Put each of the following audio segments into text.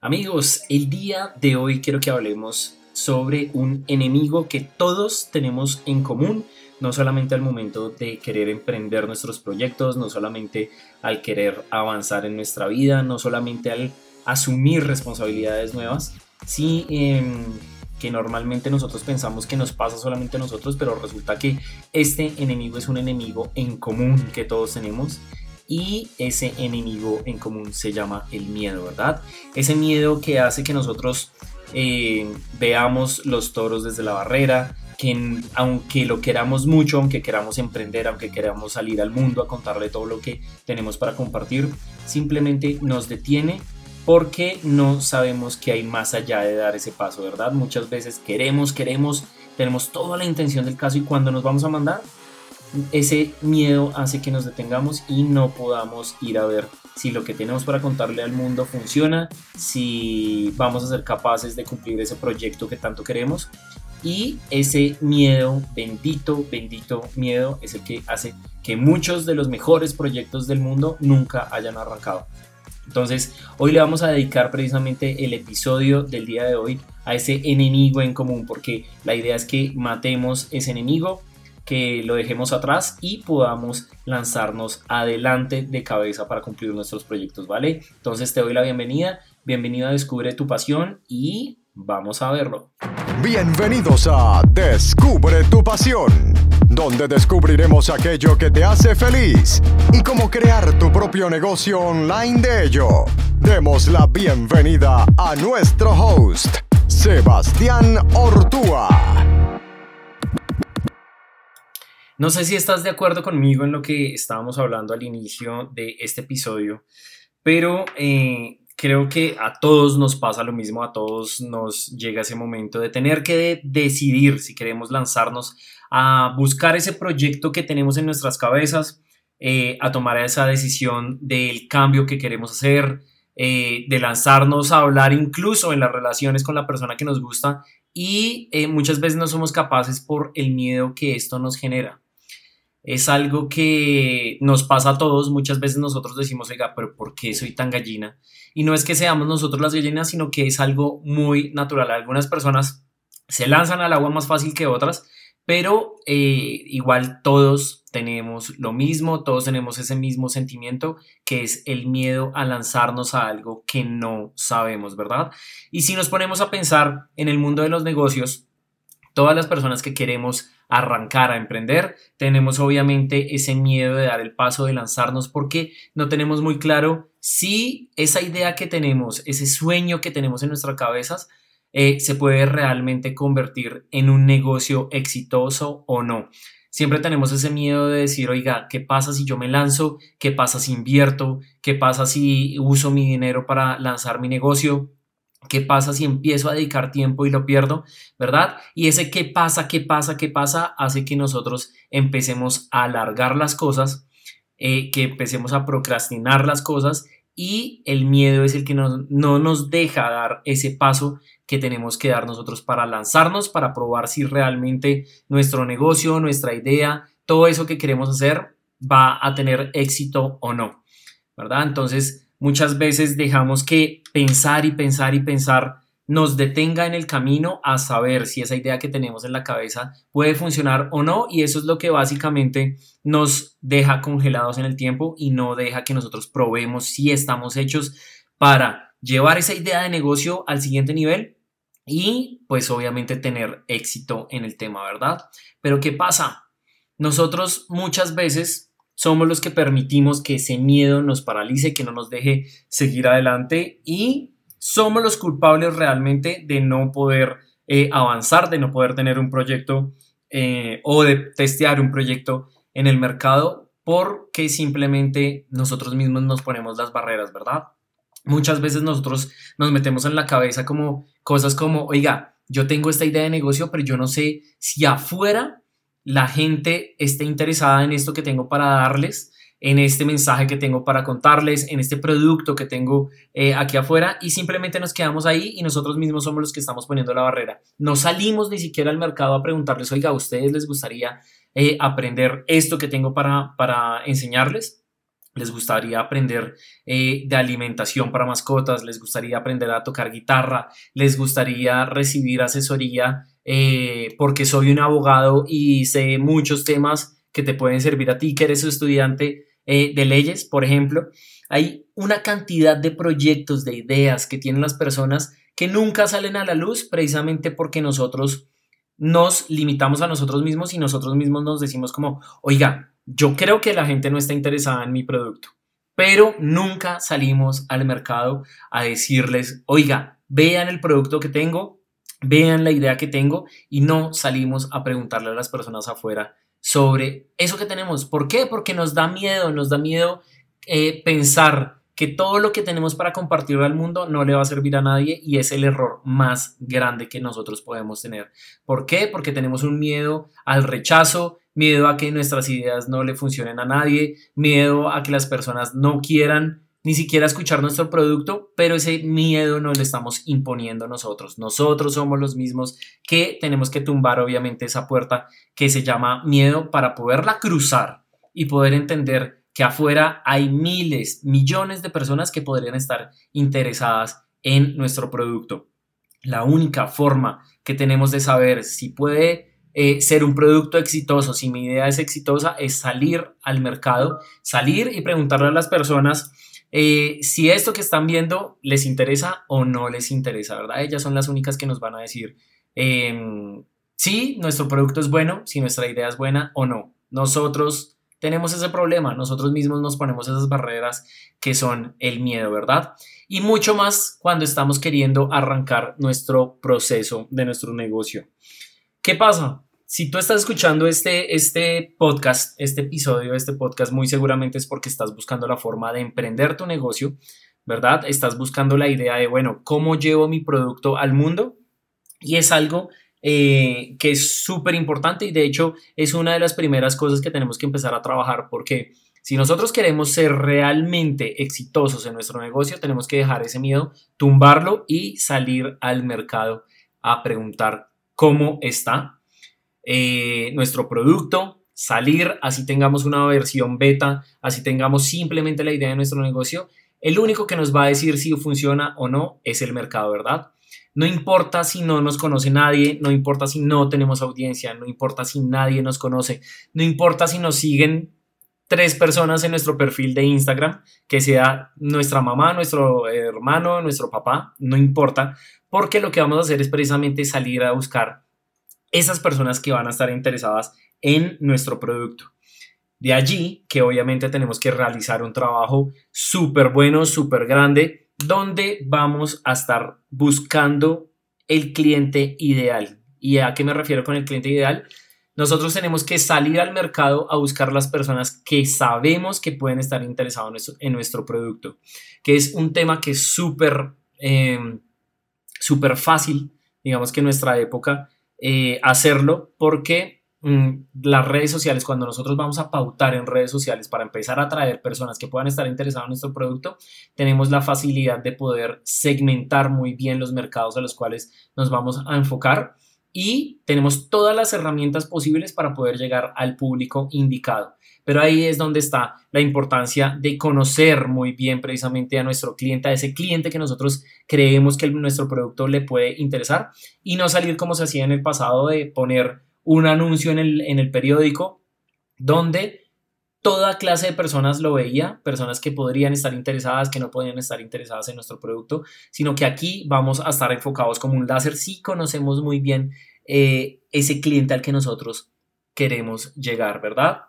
Amigos, el día de hoy quiero que hablemos sobre un enemigo que todos tenemos en común, no solamente al momento de querer emprender nuestros proyectos, no solamente al querer avanzar en nuestra vida, no solamente al asumir responsabilidades nuevas, sí em, que normalmente nosotros pensamos que nos pasa solamente a nosotros, pero resulta que este enemigo es un enemigo en común que todos tenemos y ese enemigo en común se llama el miedo, ¿verdad? Ese miedo que hace que nosotros eh, veamos los toros desde la barrera, que aunque lo queramos mucho, aunque queramos emprender, aunque queramos salir al mundo a contarle todo lo que tenemos para compartir, simplemente nos detiene porque no sabemos qué hay más allá de dar ese paso, ¿verdad? Muchas veces queremos, queremos, tenemos toda la intención del caso y cuando nos vamos a mandar, ese miedo hace que nos detengamos y no podamos ir a ver si lo que tenemos para contarle al mundo funciona, si vamos a ser capaces de cumplir ese proyecto que tanto queremos. Y ese miedo, bendito, bendito miedo, es el que hace que muchos de los mejores proyectos del mundo nunca hayan arrancado. Entonces, hoy le vamos a dedicar precisamente el episodio del día de hoy a ese enemigo en común, porque la idea es que matemos ese enemigo que lo dejemos atrás y podamos lanzarnos adelante de cabeza para cumplir nuestros proyectos, ¿vale? Entonces te doy la bienvenida, bienvenido a Descubre tu pasión y vamos a verlo. Bienvenidos a Descubre tu pasión, donde descubriremos aquello que te hace feliz y cómo crear tu propio negocio online de ello. Demos la bienvenida a nuestro host, Sebastián Ortúa. No sé si estás de acuerdo conmigo en lo que estábamos hablando al inicio de este episodio, pero eh, creo que a todos nos pasa lo mismo, a todos nos llega ese momento de tener que decidir si queremos lanzarnos a buscar ese proyecto que tenemos en nuestras cabezas, eh, a tomar esa decisión del cambio que queremos hacer, eh, de lanzarnos a hablar incluso en las relaciones con la persona que nos gusta y muchas veces no somos capaces por el miedo que esto nos genera es algo que nos pasa a todos. Muchas veces nosotros decimos, oiga, pero ¿por qué soy tan gallina? Y no es que seamos nosotros las gallinas, sino que es algo muy natural. Algunas personas se lanzan al agua más fácil que otras, pero eh, igual todos tenemos lo mismo, todos tenemos ese mismo sentimiento que es el miedo a lanzarnos a algo que no sabemos, ¿verdad? Y si nos ponemos a pensar en el mundo de los negocios, todas las personas que queremos arrancar a emprender, tenemos obviamente ese miedo de dar el paso de lanzarnos porque no tenemos muy claro si esa idea que tenemos, ese sueño que tenemos en nuestras cabezas, eh, se puede realmente convertir en un negocio exitoso o no. Siempre tenemos ese miedo de decir, oiga, ¿qué pasa si yo me lanzo? ¿Qué pasa si invierto? ¿Qué pasa si uso mi dinero para lanzar mi negocio? ¿Qué pasa si empiezo a dedicar tiempo y lo pierdo? ¿Verdad? Y ese qué pasa, qué pasa, qué pasa hace que nosotros empecemos a alargar las cosas, eh, que empecemos a procrastinar las cosas y el miedo es el que no nos deja dar ese paso que tenemos que dar nosotros para lanzarnos, para probar si realmente nuestro negocio, nuestra idea, todo eso que queremos hacer va a tener éxito o no. ¿Verdad? Entonces, Muchas veces dejamos que pensar y pensar y pensar nos detenga en el camino a saber si esa idea que tenemos en la cabeza puede funcionar o no y eso es lo que básicamente nos deja congelados en el tiempo y no deja que nosotros probemos si estamos hechos para llevar esa idea de negocio al siguiente nivel y pues obviamente tener éxito en el tema, ¿verdad? Pero ¿qué pasa? Nosotros muchas veces somos los que permitimos que ese miedo nos paralice, que no nos deje seguir adelante y somos los culpables realmente de no poder eh, avanzar, de no poder tener un proyecto eh, o de testear un proyecto en el mercado porque simplemente nosotros mismos nos ponemos las barreras, ¿verdad? Muchas veces nosotros nos metemos en la cabeza como cosas como, oiga, yo tengo esta idea de negocio, pero yo no sé si afuera la gente esté interesada en esto que tengo para darles, en este mensaje que tengo para contarles, en este producto que tengo eh, aquí afuera y simplemente nos quedamos ahí y nosotros mismos somos los que estamos poniendo la barrera. No salimos ni siquiera al mercado a preguntarles, oiga, ¿a ustedes les gustaría eh, aprender esto que tengo para, para enseñarles? les gustaría aprender eh, de alimentación para mascotas, les gustaría aprender a tocar guitarra, les gustaría recibir asesoría eh, porque soy un abogado y sé muchos temas que te pueden servir a ti, que eres estudiante eh, de leyes, por ejemplo. Hay una cantidad de proyectos, de ideas que tienen las personas que nunca salen a la luz precisamente porque nosotros nos limitamos a nosotros mismos y nosotros mismos nos decimos como, oiga, yo creo que la gente no está interesada en mi producto, pero nunca salimos al mercado a decirles, oiga, vean el producto que tengo, vean la idea que tengo y no salimos a preguntarle a las personas afuera sobre eso que tenemos. ¿Por qué? Porque nos da miedo, nos da miedo eh, pensar que todo lo que tenemos para compartir al mundo no le va a servir a nadie y es el error más grande que nosotros podemos tener. ¿Por qué? Porque tenemos un miedo al rechazo, miedo a que nuestras ideas no le funcionen a nadie, miedo a que las personas no quieran ni siquiera escuchar nuestro producto, pero ese miedo no lo estamos imponiendo nosotros. Nosotros somos los mismos que tenemos que tumbar obviamente esa puerta que se llama miedo para poderla cruzar y poder entender que afuera hay miles, millones de personas que podrían estar interesadas en nuestro producto. La única forma que tenemos de saber si puede eh, ser un producto exitoso, si mi idea es exitosa, es salir al mercado, salir y preguntarle a las personas eh, si esto que están viendo les interesa o no les interesa, ¿verdad? Ellas son las únicas que nos van a decir em, si nuestro producto es bueno, si nuestra idea es buena o no. Nosotros tenemos ese problema, nosotros mismos nos ponemos esas barreras que son el miedo, ¿verdad? Y mucho más cuando estamos queriendo arrancar nuestro proceso de nuestro negocio. ¿Qué pasa? Si tú estás escuchando este, este podcast, este episodio, este podcast, muy seguramente es porque estás buscando la forma de emprender tu negocio, ¿verdad? Estás buscando la idea de, bueno, ¿cómo llevo mi producto al mundo? Y es algo eh, que es súper importante y de hecho es una de las primeras cosas que tenemos que empezar a trabajar porque si nosotros queremos ser realmente exitosos en nuestro negocio, tenemos que dejar ese miedo, tumbarlo y salir al mercado a preguntar cómo está eh, nuestro producto, salir, así tengamos una versión beta, así tengamos simplemente la idea de nuestro negocio. El único que nos va a decir si funciona o no es el mercado, ¿verdad? No importa si no nos conoce nadie, no importa si no tenemos audiencia, no importa si nadie nos conoce, no importa si nos siguen tres personas en nuestro perfil de Instagram, que sea nuestra mamá, nuestro hermano, nuestro papá, no importa, porque lo que vamos a hacer es precisamente salir a buscar esas personas que van a estar interesadas en nuestro producto. De allí que obviamente tenemos que realizar un trabajo súper bueno, súper grande, donde vamos a estar buscando el cliente ideal. ¿Y a qué me refiero con el cliente ideal? Nosotros tenemos que salir al mercado a buscar las personas que sabemos que pueden estar interesados en nuestro, producto, que es un tema que es súper em, fácil, digamos que en nuestra época, eh, hacerlo porque Mm, las redes sociales, cuando nosotros vamos a pautar en redes sociales para empezar a atraer personas que puedan estar interesadas en nuestro producto, tenemos la facilidad de poder segmentar muy bien los mercados a los cuales nos vamos a enfocar y tenemos todas las herramientas posibles para poder llegar al público indicado. Pero ahí es donde está la importancia de conocer muy bien precisamente a nuestro cliente, a ese cliente que nosotros creemos que nuestro producto le puede interesar y no salir como se hacía en el pasado de poner un anuncio en el, periódico donde toda clase de personas lo veía, personas que podrían estar interesadas, que no podían estar interesadas en nuestro producto, sino que aquí vamos a estar enfocados como un láser si conocemos muy bien eh, ese cliente al que nosotros queremos llegar, ¿verdad?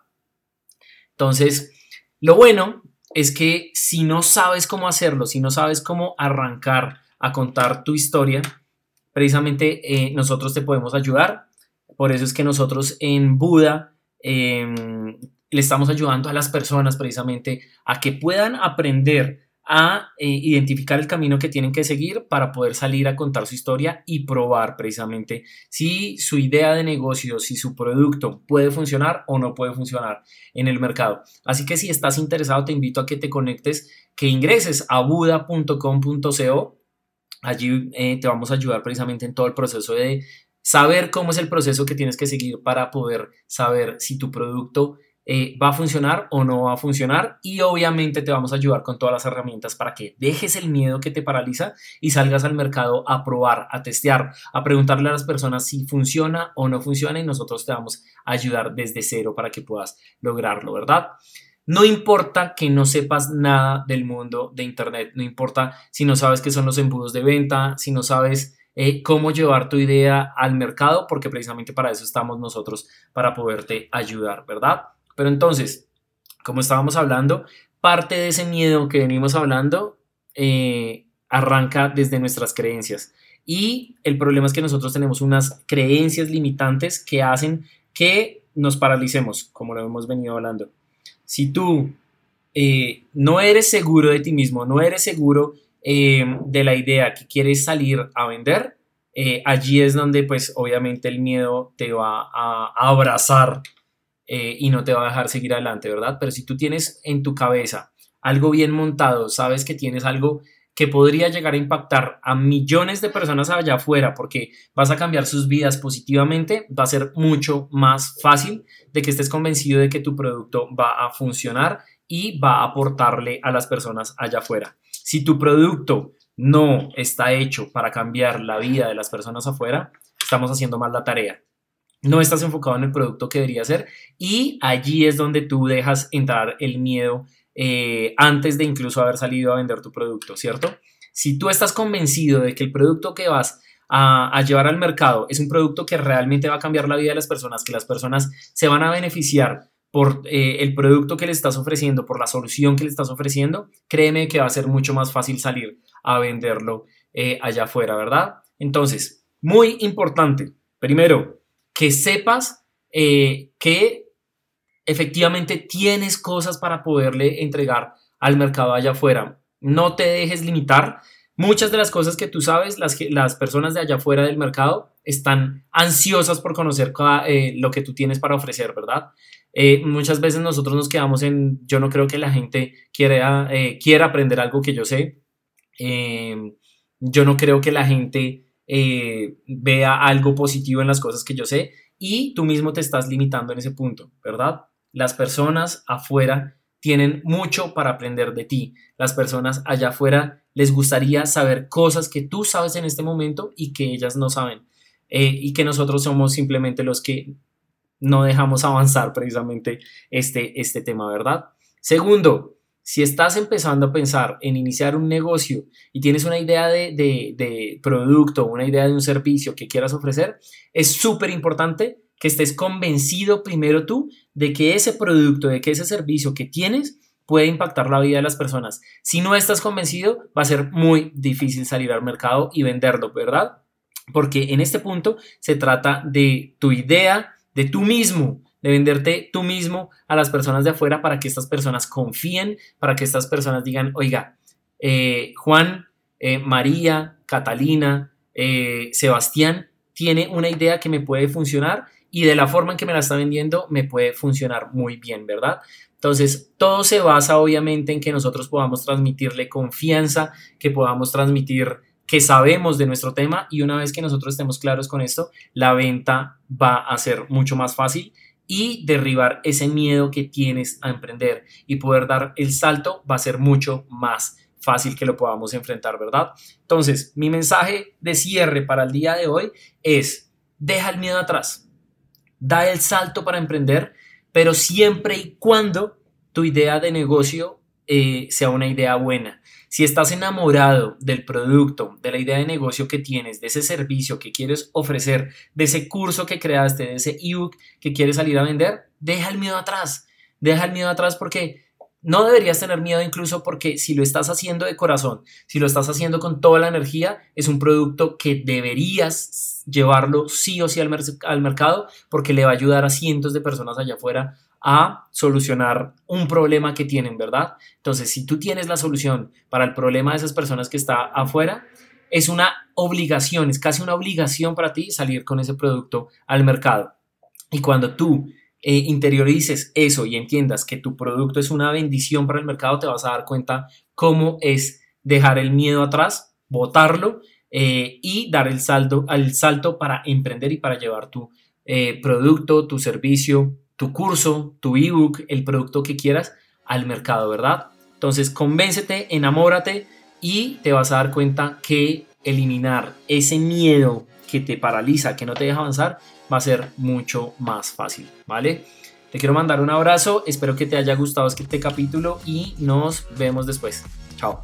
Entonces, lo bueno es que si no sabes cómo hacerlo, si no sabes cómo arrancar a contar tu historia, precisamente eh, nosotros te podemos ayudar por eso es que nosotros en Buda em, le estamos ayudando a las personas precisamente a que puedan aprender a eh, identificar el camino que tienen que seguir para poder salir a contar su historia y probar precisamente si su idea de negocio, si su producto puede funcionar o no puede funcionar en el mercado. Así que si estás interesado, te invito a que te conectes, que ingreses a buda.com.co. Allí eh, te vamos a ayudar precisamente en todo el proceso de saber cómo es el proceso que tienes que seguir para poder saber si tu producto eh, va a funcionar o no va a funcionar y obviamente te vamos a ayudar con todas las herramientas para que dejes el miedo que te paraliza y salgas al mercado a probar, a testear, a preguntarle a las personas si funciona o no funciona y nosotros te vamos a ayudar desde cero para que puedas lograrlo, ¿verdad? No importa que no sepas nada del mundo de Internet, no importa si no sabes qué son los embudos de venta, si no sabes eh, cómo llevar tu idea al mercado, porque precisamente para eso estamos nosotros, para poderte ayudar, ¿verdad? Pero entonces, como estábamos hablando, parte de ese miedo que venimos hablando eh, arranca desde nuestras creencias. Y el problema es que nosotros tenemos unas creencias limitantes que hacen que nos paralicemos, como lo hemos venido hablando. Si tú eh, no eres seguro de ti mismo, no eres seguro eh, de la idea que quieres salir a vender, allí es donde pues obviamente el miedo te va a abrazar eh, y no te va a dejar seguir adelante, ¿verdad? Pero si tú tienes en tu cabeza algo bien montado, sabes que tienes algo que podría llegar a impactar a millones de personas allá afuera porque vas a cambiar sus vidas positivamente, va a ser mucho más fácil de que estés convencido de que tu producto va a funcionar y va a aportarle a las personas allá afuera. Si tu producto no está hecho para cambiar la vida de las personas afuera, estamos haciendo mal la tarea no estás enfocado en el producto que debería ser y allí es donde tú dejas entrar el miedo eh, antes de incluso haber salido a vender tu producto, ¿cierto? Si tú estás convencido de que el producto que vas a, llevar al mercado es un producto que realmente va a cambiar la vida de las personas, que las personas se van a beneficiar por eh, el producto que le estás ofreciendo, por la solución que le estás ofreciendo, créeme que va a ser mucho más fácil salir a venderlo eh, allá afuera, ¿verdad? Entonces, muy importante, primero, que sepas eh, que efectivamente tienes cosas para poderle entregar al mercado allá afuera. No te dejes limitar. Muchas de las cosas que tú sabes, las, las personas de allá afuera del mercado están ansiosas por conocer eh, lo que tú tienes para ofrecer, ¿verdad? Eh, muchas veces nosotros nos quedamos en, yo no creo que la gente quiera, quiera aprender algo que yo sé. yo no creo que la gente eh, vea algo positivo en las cosas que yo sé y tú mismo te estás limitando en ese punto, ¿verdad? Las personas afuera tienen mucho para aprender de ti. Las personas allá afuera les gustaría saber cosas que tú sabes en este momento y que ellas no saben. Eh, y que nosotros somos simplemente los que no dejamos avanzar precisamente este, este tema, ¿verdad? Segundo, si estás empezando a pensar en iniciar un negocio y tienes una idea de, producto, una idea de un servicio que quieras ofrecer, es súper importante que estés convencido primero tú de que ese producto, de que ese servicio que tienes puede impactar la vida de las personas. Si no estás convencido, va a ser muy difícil salir al mercado y venderlo, ¿verdad? Porque en este punto se trata de tu idea, de tú mismo, de venderte tú mismo a las personas de afuera para que estas personas confíen, para que estas personas digan, oiga, eh, Juan, eh, María, Catalina, eh, Sebastián, tiene una idea que me puede funcionar y de la forma en que me la está vendiendo me puede funcionar muy bien, ¿verdad? Entonces, todo se basa obviamente en que nosotros podamos transmitirle confianza, que podamos transmitir que sabemos de nuestro tema y una vez que nosotros estemos claros con esto, la venta va a ser mucho más fácil y derribar ese miedo que tienes a emprender y poder dar el salto va a ser mucho más fácil que lo podamos enfrentar, ¿verdad? Entonces, mi mensaje de cierre para el día de hoy es, deja el miedo atrás, da el salto para emprender, pero siempre y cuando tu idea de negocio eh, sea una idea buena. Si estás enamorado del producto, de la idea de negocio que tienes, de ese servicio que quieres ofrecer, de ese curso que creaste, de ese ebook que quieres salir a vender, deja el miedo atrás. Deja el miedo atrás porque no deberías tener miedo incluso porque si lo estás haciendo de corazón, si lo estás haciendo con toda la energía, es un producto que deberías llevarlo sí o sí al, al mercado porque le va a ayudar a cientos de personas allá afuera a solucionar un problema que tienen, ¿verdad? Entonces, si tú tienes la solución para el problema de esas personas que está afuera, es una obligación, es casi una obligación para ti salir con ese producto al mercado. Y cuando tú eh, interiorices eso y entiendas que tu producto es una bendición para el mercado, te vas a dar cuenta cómo es dejar el miedo atrás, botarlo eh, y dar el salto, el salto para emprender y para llevar tu eh, producto, tu servicio, tu curso, tu ebook, el producto que quieras al mercado, ¿verdad? Entonces, convéncete, enamórate y te vas a dar cuenta que eliminar ese miedo que te paraliza, que no te deja avanzar, va a ser mucho más fácil, ¿vale? Te quiero mandar un abrazo, espero que te haya gustado este capítulo y nos vemos después. Chao.